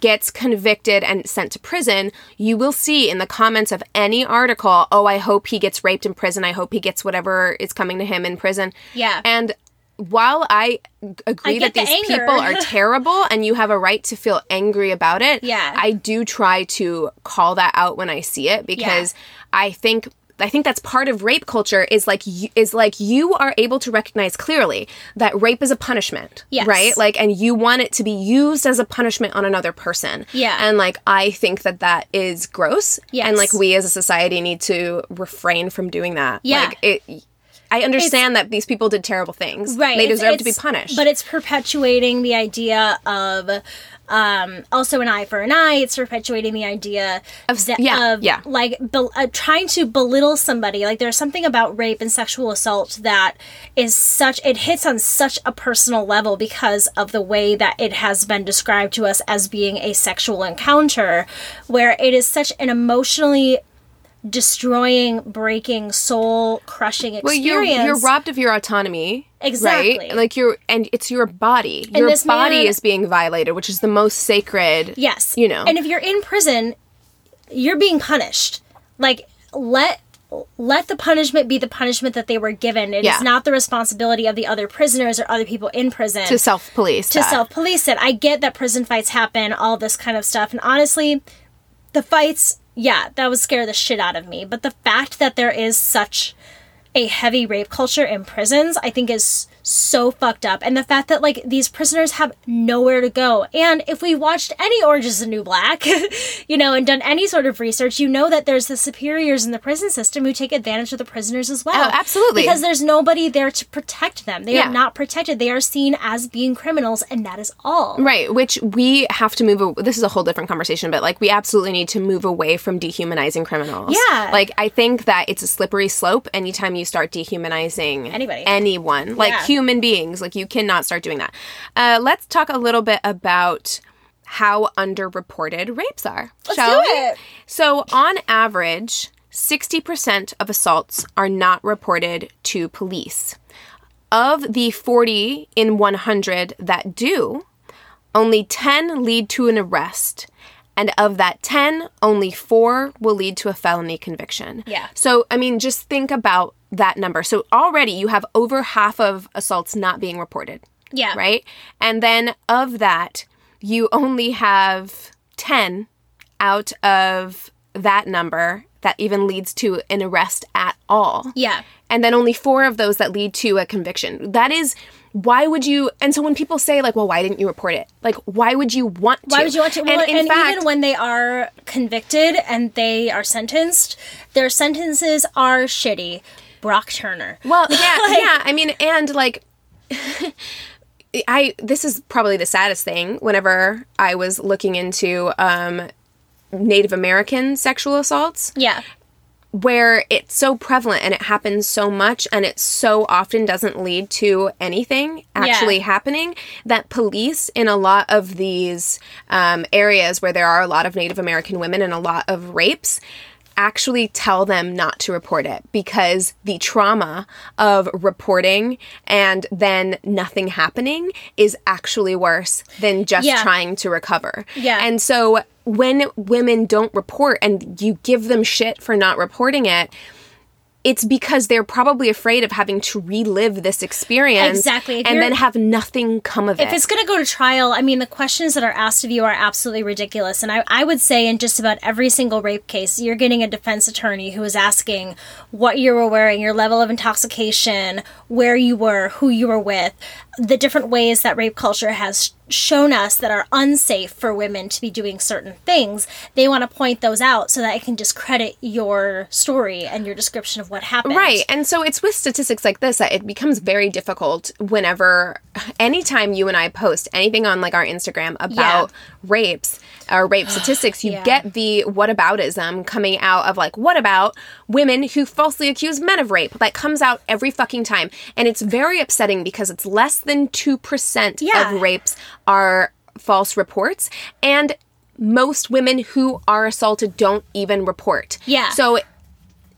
gets convicted and sent to prison, you will see in the comments of any article, oh, I hope he gets raped in prison. I hope he gets whatever is coming to him in prison. Yeah. And while I agree I that get the these people are terrible and you have a right to feel angry about it, Yeah. I do try to call that out when I see it because I think I think that's part of rape culture is like you, is like you are able to recognize clearly that rape is a punishment, Yes. right? Like, and you want it to be used as a punishment on another person, Yeah. And like, I think that that is gross, Yes. And like, we as a society need to refrain from doing that. Yeah. like, it. I understand that these people did terrible things, right They deserve to be punished, but it's perpetuating the idea of um also an eye for an eye. It's perpetuating the idea of, yeah, of yeah. like bel uh, trying to belittle somebody. Like there's something about rape and sexual assault that is such it hits on such a personal level because of the way that it has been described to us as being a sexual encounter where it is such an emotionally destroying, breaking, soul crushing experience. Well, you're you're robbed of your autonomy. Exactly. Right? Like you're and it's your body. And your this body man- is being violated, which is the most sacred. Yes. You know. And if you're in prison, you're being punished. Like let let the punishment be the punishment that they were given. It is Yeah. not the responsibility of the other prisoners or other people in prison to self police. to self police it. I get that prison fights happen, all this kind of stuff. And honestly, the fights, yeah, that would scare the shit out of me. But the fact that there is such a heavy rape culture in prisons, I think is so fucked up. And the fact that like these prisoners have nowhere to go. And if we watched any Orange is the New Black, you know, and done any sort of research, you know that there's the superiors in the prison system who take advantage of the prisoners as well. Oh, absolutely. Because there's nobody there to protect them. They Yeah. are not protected. They are seen as being criminals, and that is all. Right, which we have to move. a- This is a whole different conversation, but like we absolutely need to move away from dehumanizing criminals. Yeah. like I think that it's a slippery slope anytime you start dehumanizing Anybody. anyone, like Yeah. human beings. Like you cannot start doing that. Uh, let's talk a little bit about how underreported rapes are. shall do we? it. So, on average, 60% of assaults are not reported to police. Of the 40 in 100 that do, only 10 lead to an arrest. And of that 10, only four will lead to a felony conviction. Yeah. So, I mean, just think about that number. So, already you have over half of assaults not being reported Yeah. right? And then of that, you only have 10 out of that number that even leads to an arrest at all. Yeah. And then only four of those that lead to a conviction. That is why would you and so when people say like well why didn't you report it like why would you want to Why would you want to? Well, and and, in fact even when they are convicted and they are sentenced, their sentences are shitty. Brock Turner. Well, yeah, yeah. I mean, and like, I this is probably the saddest thing. Whenever I was looking into um, Native American sexual assaults, Yeah. where it's so prevalent and it happens so much and it so often doesn't lead to anything actually Yeah. happening that police in a lot of these um, areas where there are a lot of native american women and a lot of rapes actually tell them not to report it because the trauma of reporting and then nothing happening is actually worse than just Yeah. trying to recover. Yeah. And so when women don't report and you give them shit for not reporting it, it's because they're probably afraid of having to relive this experience Exactly. And then have nothing come of If it. If it's going to go to trial, I mean, the questions that are asked of you are absolutely ridiculous. And I, I would say in just about every single rape case, you're getting a defense attorney who is asking what you were wearing, your level of intoxication, where you were, who you were with, the different ways that rape culture has shown us that are unsafe for women to be doing certain things. They want to point those out so that it can discredit your story and your description of what happened. Right. And so it's with statistics like this that it becomes very difficult whenever, anytime you and I post anything on like our Instagram about rapes or rape statistics, you Yeah. get the whataboutism coming out of like, what about women who falsely accuse men of rape? That comes out every fucking time. And it's very upsetting because it's less than 2% Yeah. of rapes are false reports. And most women who are assaulted don't even report. Yeah. So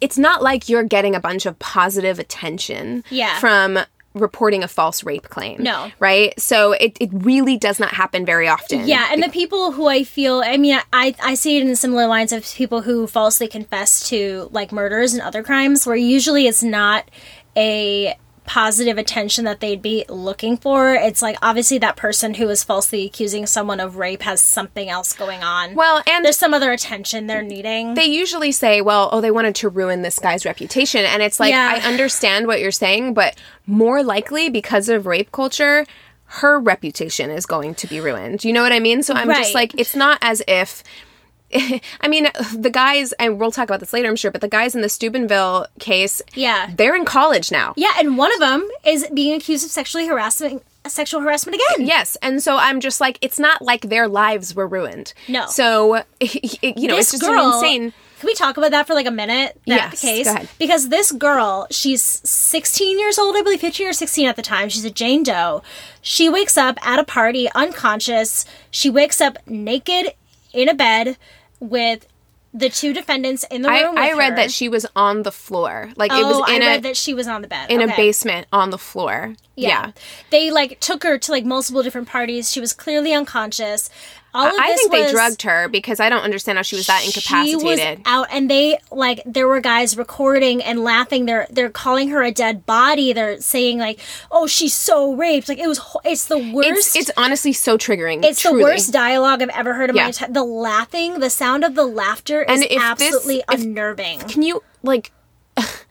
it's not like you're getting a bunch of positive attention Yeah. from reporting a false rape claim. No. Right? So it, it really does not happen very often. Yeah, and the people who I feel, I mean, I, I see it in similar lines of people who falsely confess to like murders and other crimes, where usually it's not a positive attention that they'd be looking for. It's like obviously that person who is falsely accusing someone of rape has something else going on. Well, and there's some other attention they're needing. they usually say, well, oh, they wanted to ruin this guy's reputation. And it's like, Yeah. I understand what you're saying, but more likely because of rape culture, her reputation is going to be ruined. You know what I mean? So I'm just like, it's not as if. I mean, the guys, and we'll talk about this later, I'm sure, but the guys in the Steubenville case, Yeah. they're in college now. yeah, and one of them is being accused of sexually harassing sexual harassment again. Yes, and so I'm just like, it's not like their lives were ruined. No. So, you know, this it's just girl, an insane. Can we talk about that for like a minute? That Yes, case? go ahead. Because this girl, she's 16 years old, I believe, 15 or 16 at the time. She's a Jane Doe. She wakes up at a party unconscious. She wakes up naked in a bed with the two defendants in the room. I with read her. that she was on the floor. Like Oh, it was oh, in I a read that she was on the bed in a basement on the floor. Yeah. They like took her to like multiple different parties. She was clearly unconscious. I think they drugged her because I don't understand how she was that She incapacitated. was out, and they like there were guys recording and laughing. They're they're calling her a dead body. They're saying like, "Oh, she's so raped." Like it was. It's the worst. it's it's honestly so triggering. It's truly. the worst dialogue I've ever heard in Yeah. my entire. The laughing, the sound of the laughter is And if this- absolutely if- unnerving. Can you like?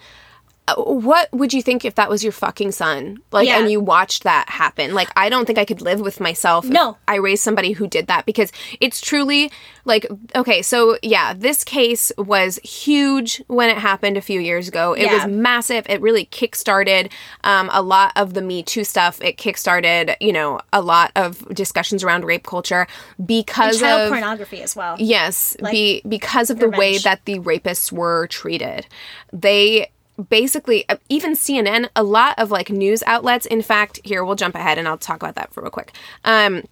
What would you think if that was your fucking son? Like, Yeah. and you watched that happen? Like, I don't think I could live with myself. if No. I raised somebody who did that because it's truly like, okay, so yeah, this case was huge when it happened a few years ago. It was massive. It really kickstarted um, a lot of the Me Too stuff. It kickstarted, you know, a lot of discussions around rape culture because Child of pornography as well. Yes, be because of the way that the rapists were treated. They basically uh, even CNN, a lot of like news outlets. In fact, here we'll jump ahead and I'll talk about that for real quick. Um,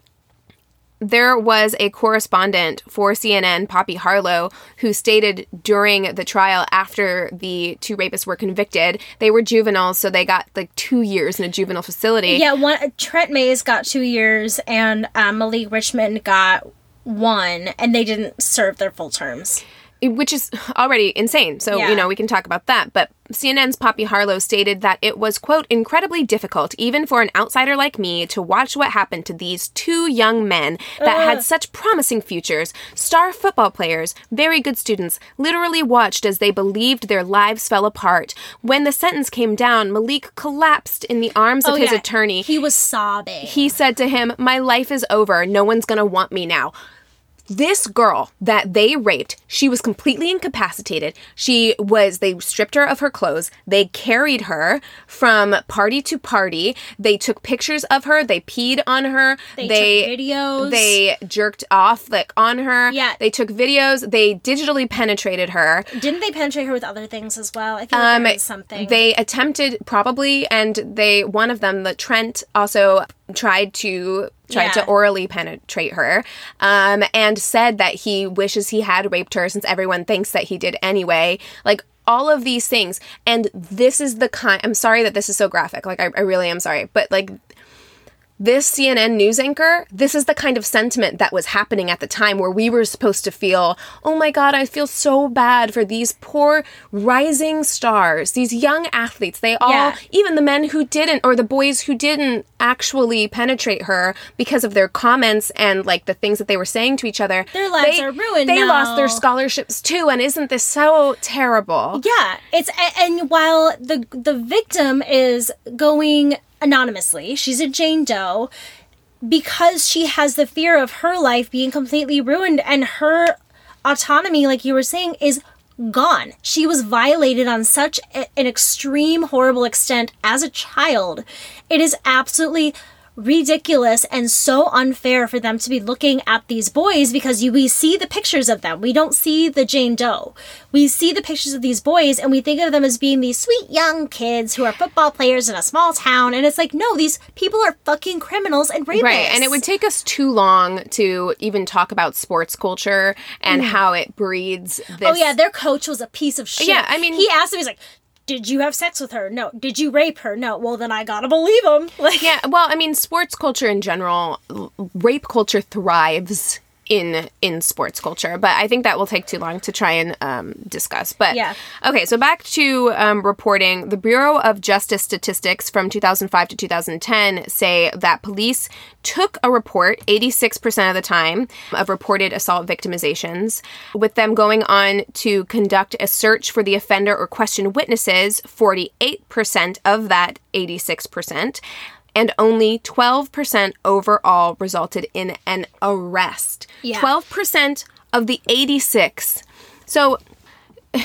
there was a correspondent for CNN, Poppy Harlow, who stated during the trial after the two rapists were convicted, they were juveniles, so they got like two years in a juvenile facility. Yeah, one Trent Mays got two years, and um, Malik Richmond got one, and they didn't serve their full terms. Which is already insane. So, Yeah. you know, we can talk about that. But CNN's Poppy Harlow stated that it was, quote, incredibly difficult, even for an outsider like me, to watch what happened to these two young men that had such promising futures, star football players, very good students, literally watched as they believed their lives fell apart. When the sentence came down, Malik collapsed in the arms of oh, his attorney. He was sobbing. He said to him, My life is over. No one's going to want me now. This girl that they raped, she was completely incapacitated. She was, they stripped her of her clothes. They carried her from party to party. They took pictures of her. They peed on her. They took videos. They jerked off like on her. Yeah. They took videos. They digitally penetrated her. Didn't they penetrate her with other things as well? I feel like was something. Um, They attempted probably, and they one of them, the Trent, also tried to tried to orally penetrate her, um, and said that he wishes he had raped her since everyone thinks that he did anyway. Like all of these things, and this is the kind. I'm sorry that this is so graphic. Like I, I really am sorry, but like this CNN news anchor, this is the kind of sentiment that was happening at the time where we were supposed to feel, oh my God, I feel so bad for these poor rising stars, these young athletes. They all, Yeah. even the men who didn't, or the boys who didn't actually penetrate her because of their comments and like the things that they were saying to each other. Their lives they- are ruined They lost their scholarships too. And isn't this so terrible? Yeah, it's and while the the victim is going anonymously, she's a Jane Doe because she has the fear of her life being completely ruined and her autonomy like you were saying is gone. She was violated on such an extreme horrible extent as a child. It is absolutely ridiculous and so unfair for them to be looking at these boys because you, we see the pictures of them. We don't see the Jane Doe. We see the pictures of these boys and we think of them as being these sweet young kids who are football players in a small town. And it's like, no, these people are fucking criminals and rapists. Right, and it would take us too long to even talk about sports culture and how it breeds this. Mm. Oh yeah, their coach was a piece of shit. Yeah, I mean- he asked him, he's like, "Did you have sex with her? No. Did you rape her? No. Well, then I gotta believe him." Like, Yeah, well, I mean, sports culture in general, rape culture thrives in in sports culture, but I think that will take too long to try and um, discuss. But Yeah. okay, so back to um, reporting. The Bureau of Justice statistics from 2005 to 2010 say that police took a report 86% of the time of reported assault victimizations, with them going on to conduct a search for the offender or question witnesses. 48% of that 86% and only 12% overall resulted in an arrest. Yeah. 12% of the 86. So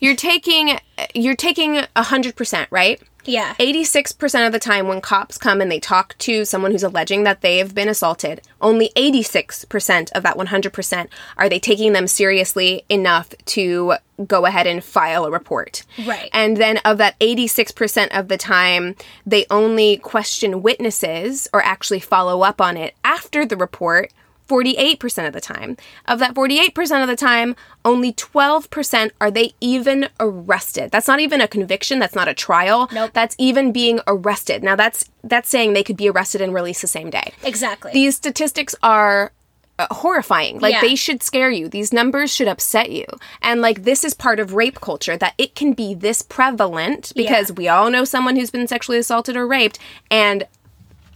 you're taking you're taking 100%, right? Yeah, 86% of the time when cops come and they talk to someone who's alleging that they have been assaulted, only 86% of that 100% are they taking them seriously enough to go ahead and file a report. Right. And then of that 86% of the time, they only question witnesses or actually follow up on it after the report 48% of the time. Of that 48% of the time, only 12% are they even arrested. That's not even a conviction, that's not a trial. Nope. That's even being arrested. Now that's that's saying they could be arrested and released the same day. Exactly. These statistics are uh, horrifying. Like Yeah. they should scare you. These numbers should upset you. And like this is part of rape culture that it can be this prevalent because Yeah. we all know someone who's been sexually assaulted or raped and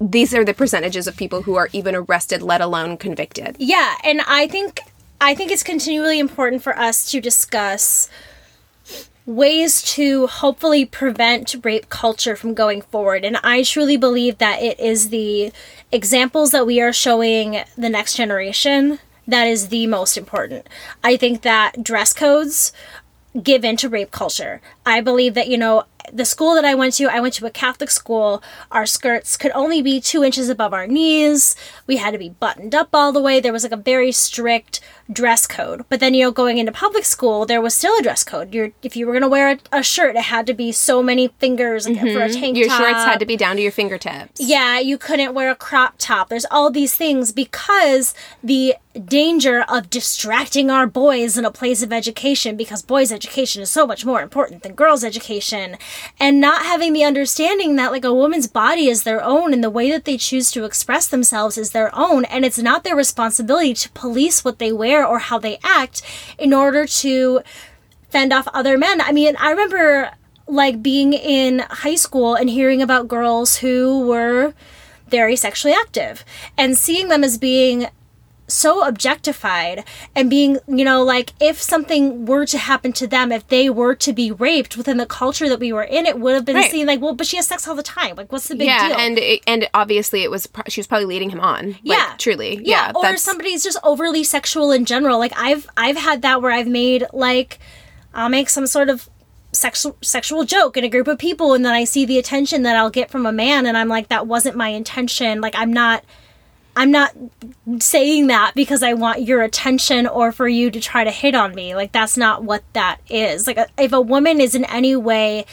these are the percentages of people who are even arrested let alone convicted. Yeah, and I think I think it's continually important for us to discuss ways to hopefully prevent rape culture from going forward. And I truly believe that it is the examples that we are showing the next generation that is the most important. I think that dress codes give into rape culture. I believe that, you know, the school that I went to, I went to a Catholic school. Our skirts could only be two inches above our knees. We had to be buttoned up all the way. There was like a very strict dress code. But then, you know, going into public school, there was still a dress code. You're, if you were going to wear a, a shirt, it had to be so many fingers like, for a tank Mm-hmm. Your shorts had to be down to your fingertips. Yeah, you couldn't wear a crop top. There's all these things because the danger of distracting our boys in a place of education because boys' education is so much more important than girls' education and not having the understanding that like a woman's body is their own and the way that they choose to express themselves is their own and it's not their responsibility to police what they wear or how they act in order to fend off other men. I mean, I remember like being in high school and hearing about girls who were very sexually active and seeing them as being so objectified and being, you know, like if something were to happen to them, if they were to be raped within the culture that we were in, it would have been Right. seen like, well, but she has sex all the time. Like, what's the big yeah, deal? and it, and obviously it was pro- she was probably leading him on. Like, Yeah. truly. yeah, Yeah, or that's somebody's just overly sexual in general like i've i've had that where i've made like i'll make some sort of sexual sexual joke in a group of people and then i see the attention that i'll get from a man and i'm like that wasn't my intention like i'm not i'm not saying that because i want your attention or for you to try to hit on me like that's not what that is like if a woman is in any way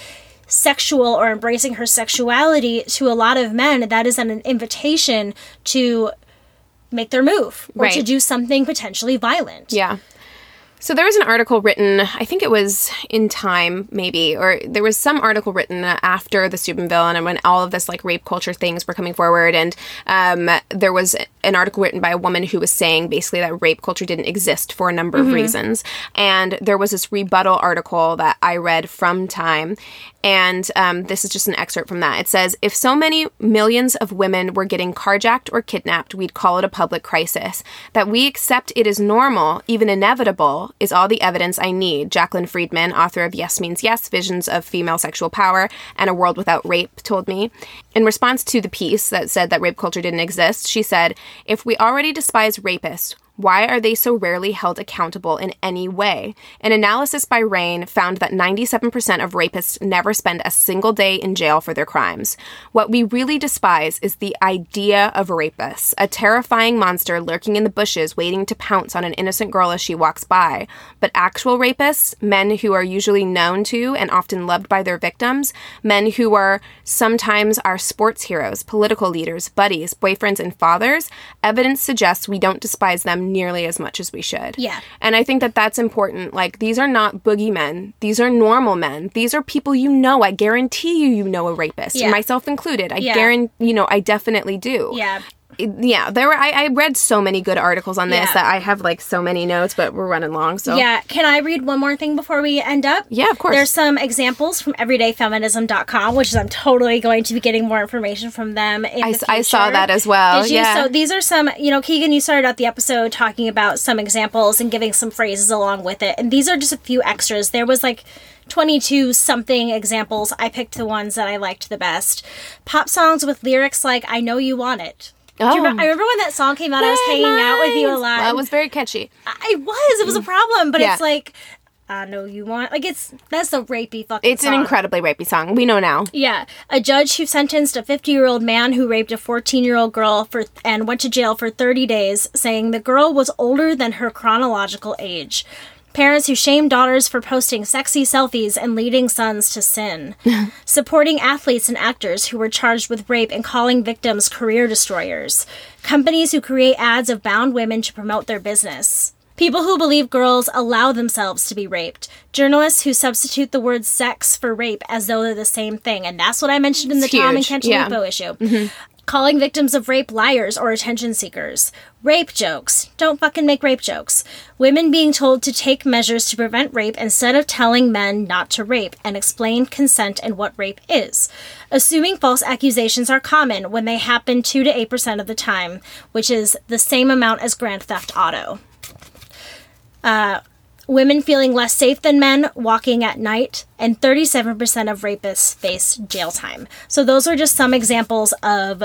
sexual or embracing her sexuality to a lot of men that is an invitation to make their move or to do something potentially violent. Yeah. So there was an article written, I think it was in Time, maybe, or there was some article written after the Steubenville and when all of this like rape culture things were coming forward, and um, there was an article written by a woman who was saying basically that rape culture didn't exist for a number of reasons, and there was this rebuttal article that I read from Time, and um, this is just an excerpt from that. It says, If so many millions of women were getting carjacked or kidnapped, we'd call it a public crisis. That we accept it is normal, even inevitable, is all the evidence I need. Jaclyn Friedman, author of Yes Means Yes Visions of Female Sexual Power and a World Without Rape, told me. In response to the piece that said that rape culture didn't exist, she said, If we already despise rapists, why are they so rarely held accountable in any way? An analysis by RAINN found that 97% of rapists never spend a single day in jail for their crimes. What we really despise is the idea of rapists, a terrifying monster lurking in the bushes waiting to pounce on an innocent girl as she walks by. But actual rapists, men who are usually known to and often loved by their victims, men who are sometimes our sports heroes, political leaders, buddies, boyfriends, and fathers, evidence suggests we don't despise them nearly as much as we should. Yeah. And I think that that's important. Like, these are not boogeymen. These are normal men. These are people you know. I guarantee you, you know a rapist, Yeah. myself included. I Yeah. guarantee, you know, I definitely do. Yeah. Yeah. There were, I, I read so many good articles on this Yeah. that I have like so many notes, but we're running long. So, Yeah. Can I read one more thing before we end up? Yeah, of course. There's some examples from everydayfeminism.com, which is I'm totally going to be getting more information from them. I the I saw that as well, yeah. So these are some, you know, Keegan, you started out the episode talking about some examples and giving some phrases along with it. And these are just a few extras. There was like 22 something examples. I picked the ones that I liked the best. Pop songs with lyrics like I know you want it. Do you Oh. remember, I remember when that song came out, I was hanging out with you a lot. Well, it was very catchy. I was. It was a problem, but Yeah. it's like I know you want like it's that's a rapey fucking. It's an incredibly rapey song. We know now. Yeah, a judge who sentenced a 50-year-old man who raped a 14-year-old girl for and went to jail for 30 days, saying the girl was older than her chronological age. Parents who shame daughters for posting sexy selfies and leading sons to sin, supporting athletes and actors who were charged with rape and calling victims career destroyers, companies who create ads of bound women to promote their business. People who believe girls allow themselves to be raped. Journalists who substitute the word sex for rape as though they're the same thing. And that's what I mentioned in the Tom and huge, yeah. Cantalupo issue. Mm-hmm. Calling victims of rape liars or attention seekers. Rape jokes. Don't fucking make rape jokes. Women being told to take measures to prevent rape instead of telling men not to rape and explain consent and what rape is. Assuming false accusations are common when they happen 2 to 8% of the time, which is the same amount as Grand Theft Auto uh, women feeling less safe than men walking at night, and 37% of rapists face jail time. So, those are just some examples of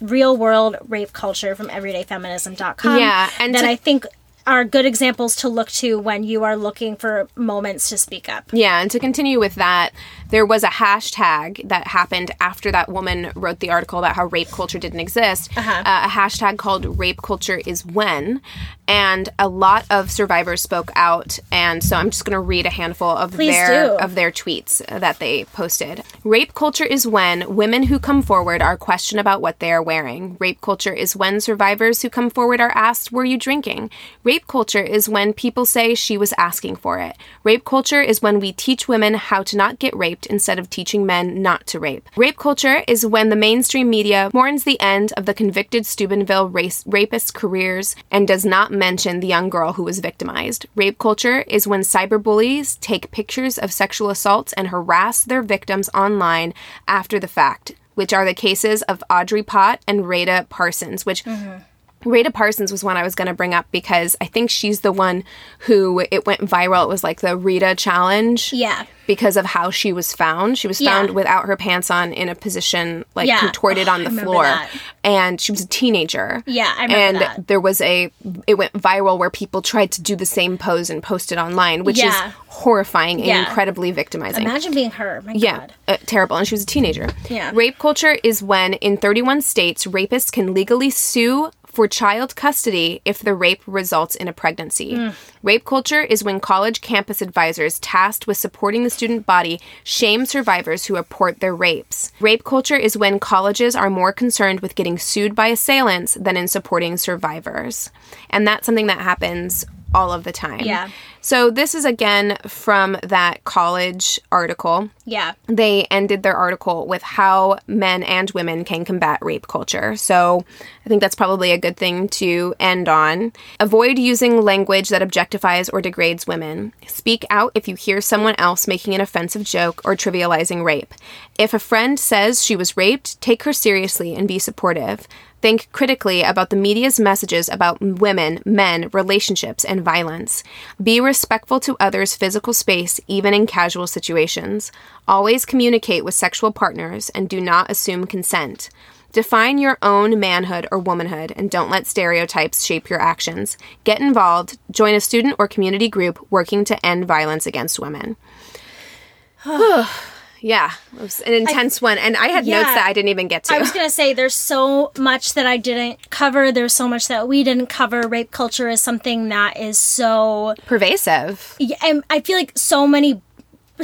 real world rape culture from everydayfeminism.com Yeah, and that to- I think are good examples to look to when you are looking for moments to speak up. Yeah, and to continue with that, there was a hashtag that happened after that woman wrote the article about how rape culture didn't exist. Uh-huh. Uh, a hashtag called "Rape Culture is When," and a lot of survivors spoke out. And so I'm just going to read a handful of Please their do. of their tweets that they posted. Rape culture is when women who come forward are questioned about what they are wearing. Rape culture is when survivors who come forward are asked, "Were you drinking?" Rape culture is when people say she was asking for it. Rape culture is when we teach women how to not get raped instead of teaching men not to rape. Rape culture is when the mainstream media mourns the end of the convicted Steubenville race, rapist careers and does not mention the young girl who was victimized. Rape culture is when cyberbullies take pictures of sexual assaults and harass their victims online after the fact, which are the cases of Audrey Pott and Rehtaeh Parsons, which mm-hmm. Rehtaeh Parsons was one I was going to bring up because I think she's the one who it went viral. It was like the Rita challenge. Yeah. Because of how she was found. She was found Yeah. without her pants on in a position like Yeah. contorted Oh, on the floor. that. And she was a teenager. Yeah, I remember And that. there was a it went viral where people tried to do the same pose and post it online, which Yeah. is horrifying and incredibly victimizing. Imagine being her. My Yeah, God. uh, terrible. And she was a teenager. Yeah. Rape culture is when, in 31 states, rapists can legally sue for child custody if the rape results in a pregnancy. Hmm. Rape culture is when college campus advisors tasked with supporting the student body shame survivors who report their rapes. Rape culture is when colleges are more concerned with getting sued by assailants than in supporting survivors. And that's something that happens all of the time. Yeah. So this is again from that college article Yeah. they ended their article with how men and women can combat rape culture. So I think that's probably a good thing to end on. Avoid using language that objectifies or degrades women. Speak out if you hear someone else making an offensive joke or trivializing rape. If a friend says she was raped, take her seriously and be supportive. Think critically about the media's messages about women, men, relationships, and violence. Be respectful to others' physical space, even in casual situations. Always communicate with sexual partners and do not assume consent. Define your own manhood or womanhood and don't let stereotypes shape your actions. Get involved, join a student or community group working to end violence against women. Yeah, it was an intense one. And I had Yeah. notes that I didn't even get to. I was gonna say there's so much that I didn't cover. There's so much that we didn't cover. Rape culture is something that is so Pervasive. yeah, and I feel like so many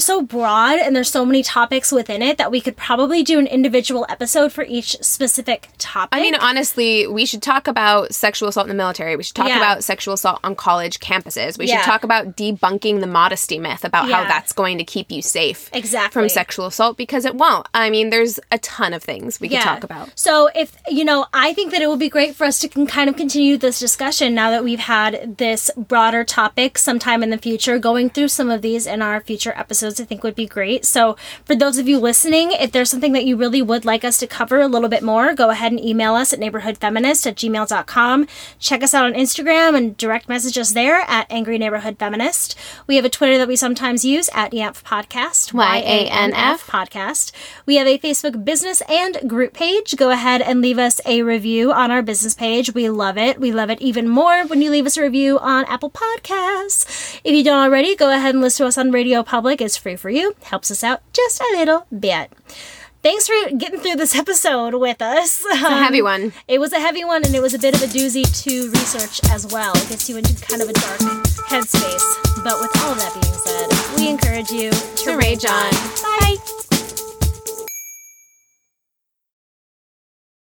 so broad and there's so many topics within it that we could probably do an individual episode for each specific topic. I mean, honestly, we should talk about sexual assault in the military. We should talk Yeah. about sexual assault on college campuses. We Yeah. should talk about debunking the modesty myth about how that's going to keep you safe Exactly. from sexual assault because it won't. I mean, there's a ton of things we could talk about. So if you know, I think that it would be great for us to can kind of continue this discussion now that we've had this broader topic sometime in the future. Going through some of these in our future episodes, I think would be great. So for those of you listening, if there's something that you really would like us to cover a little bit more, go ahead and email us at neighborhoodfeminist at gmail.com. Check us out on Instagram and direct message us there at Angry Neighborhood Feminist. We have a Twitter that we sometimes use at YANF Podcast. Y-A-N-F. podcast. We have a Facebook business and group page. Go ahead and leave us a review on our business page. We love it. We love it even more when you leave us a review on Apple Podcasts. If you don't already, go ahead and listen to us on Radio Public. It's free for you. Helps us out just a little bit. thanks for getting through this episode with us. It's a heavy one. Um, it was a heavy one, and it was a bit of a doozy to research as well. It gets you into kind of a dark headspace. But with all that being said, we encourage you to, To rage on. Bye.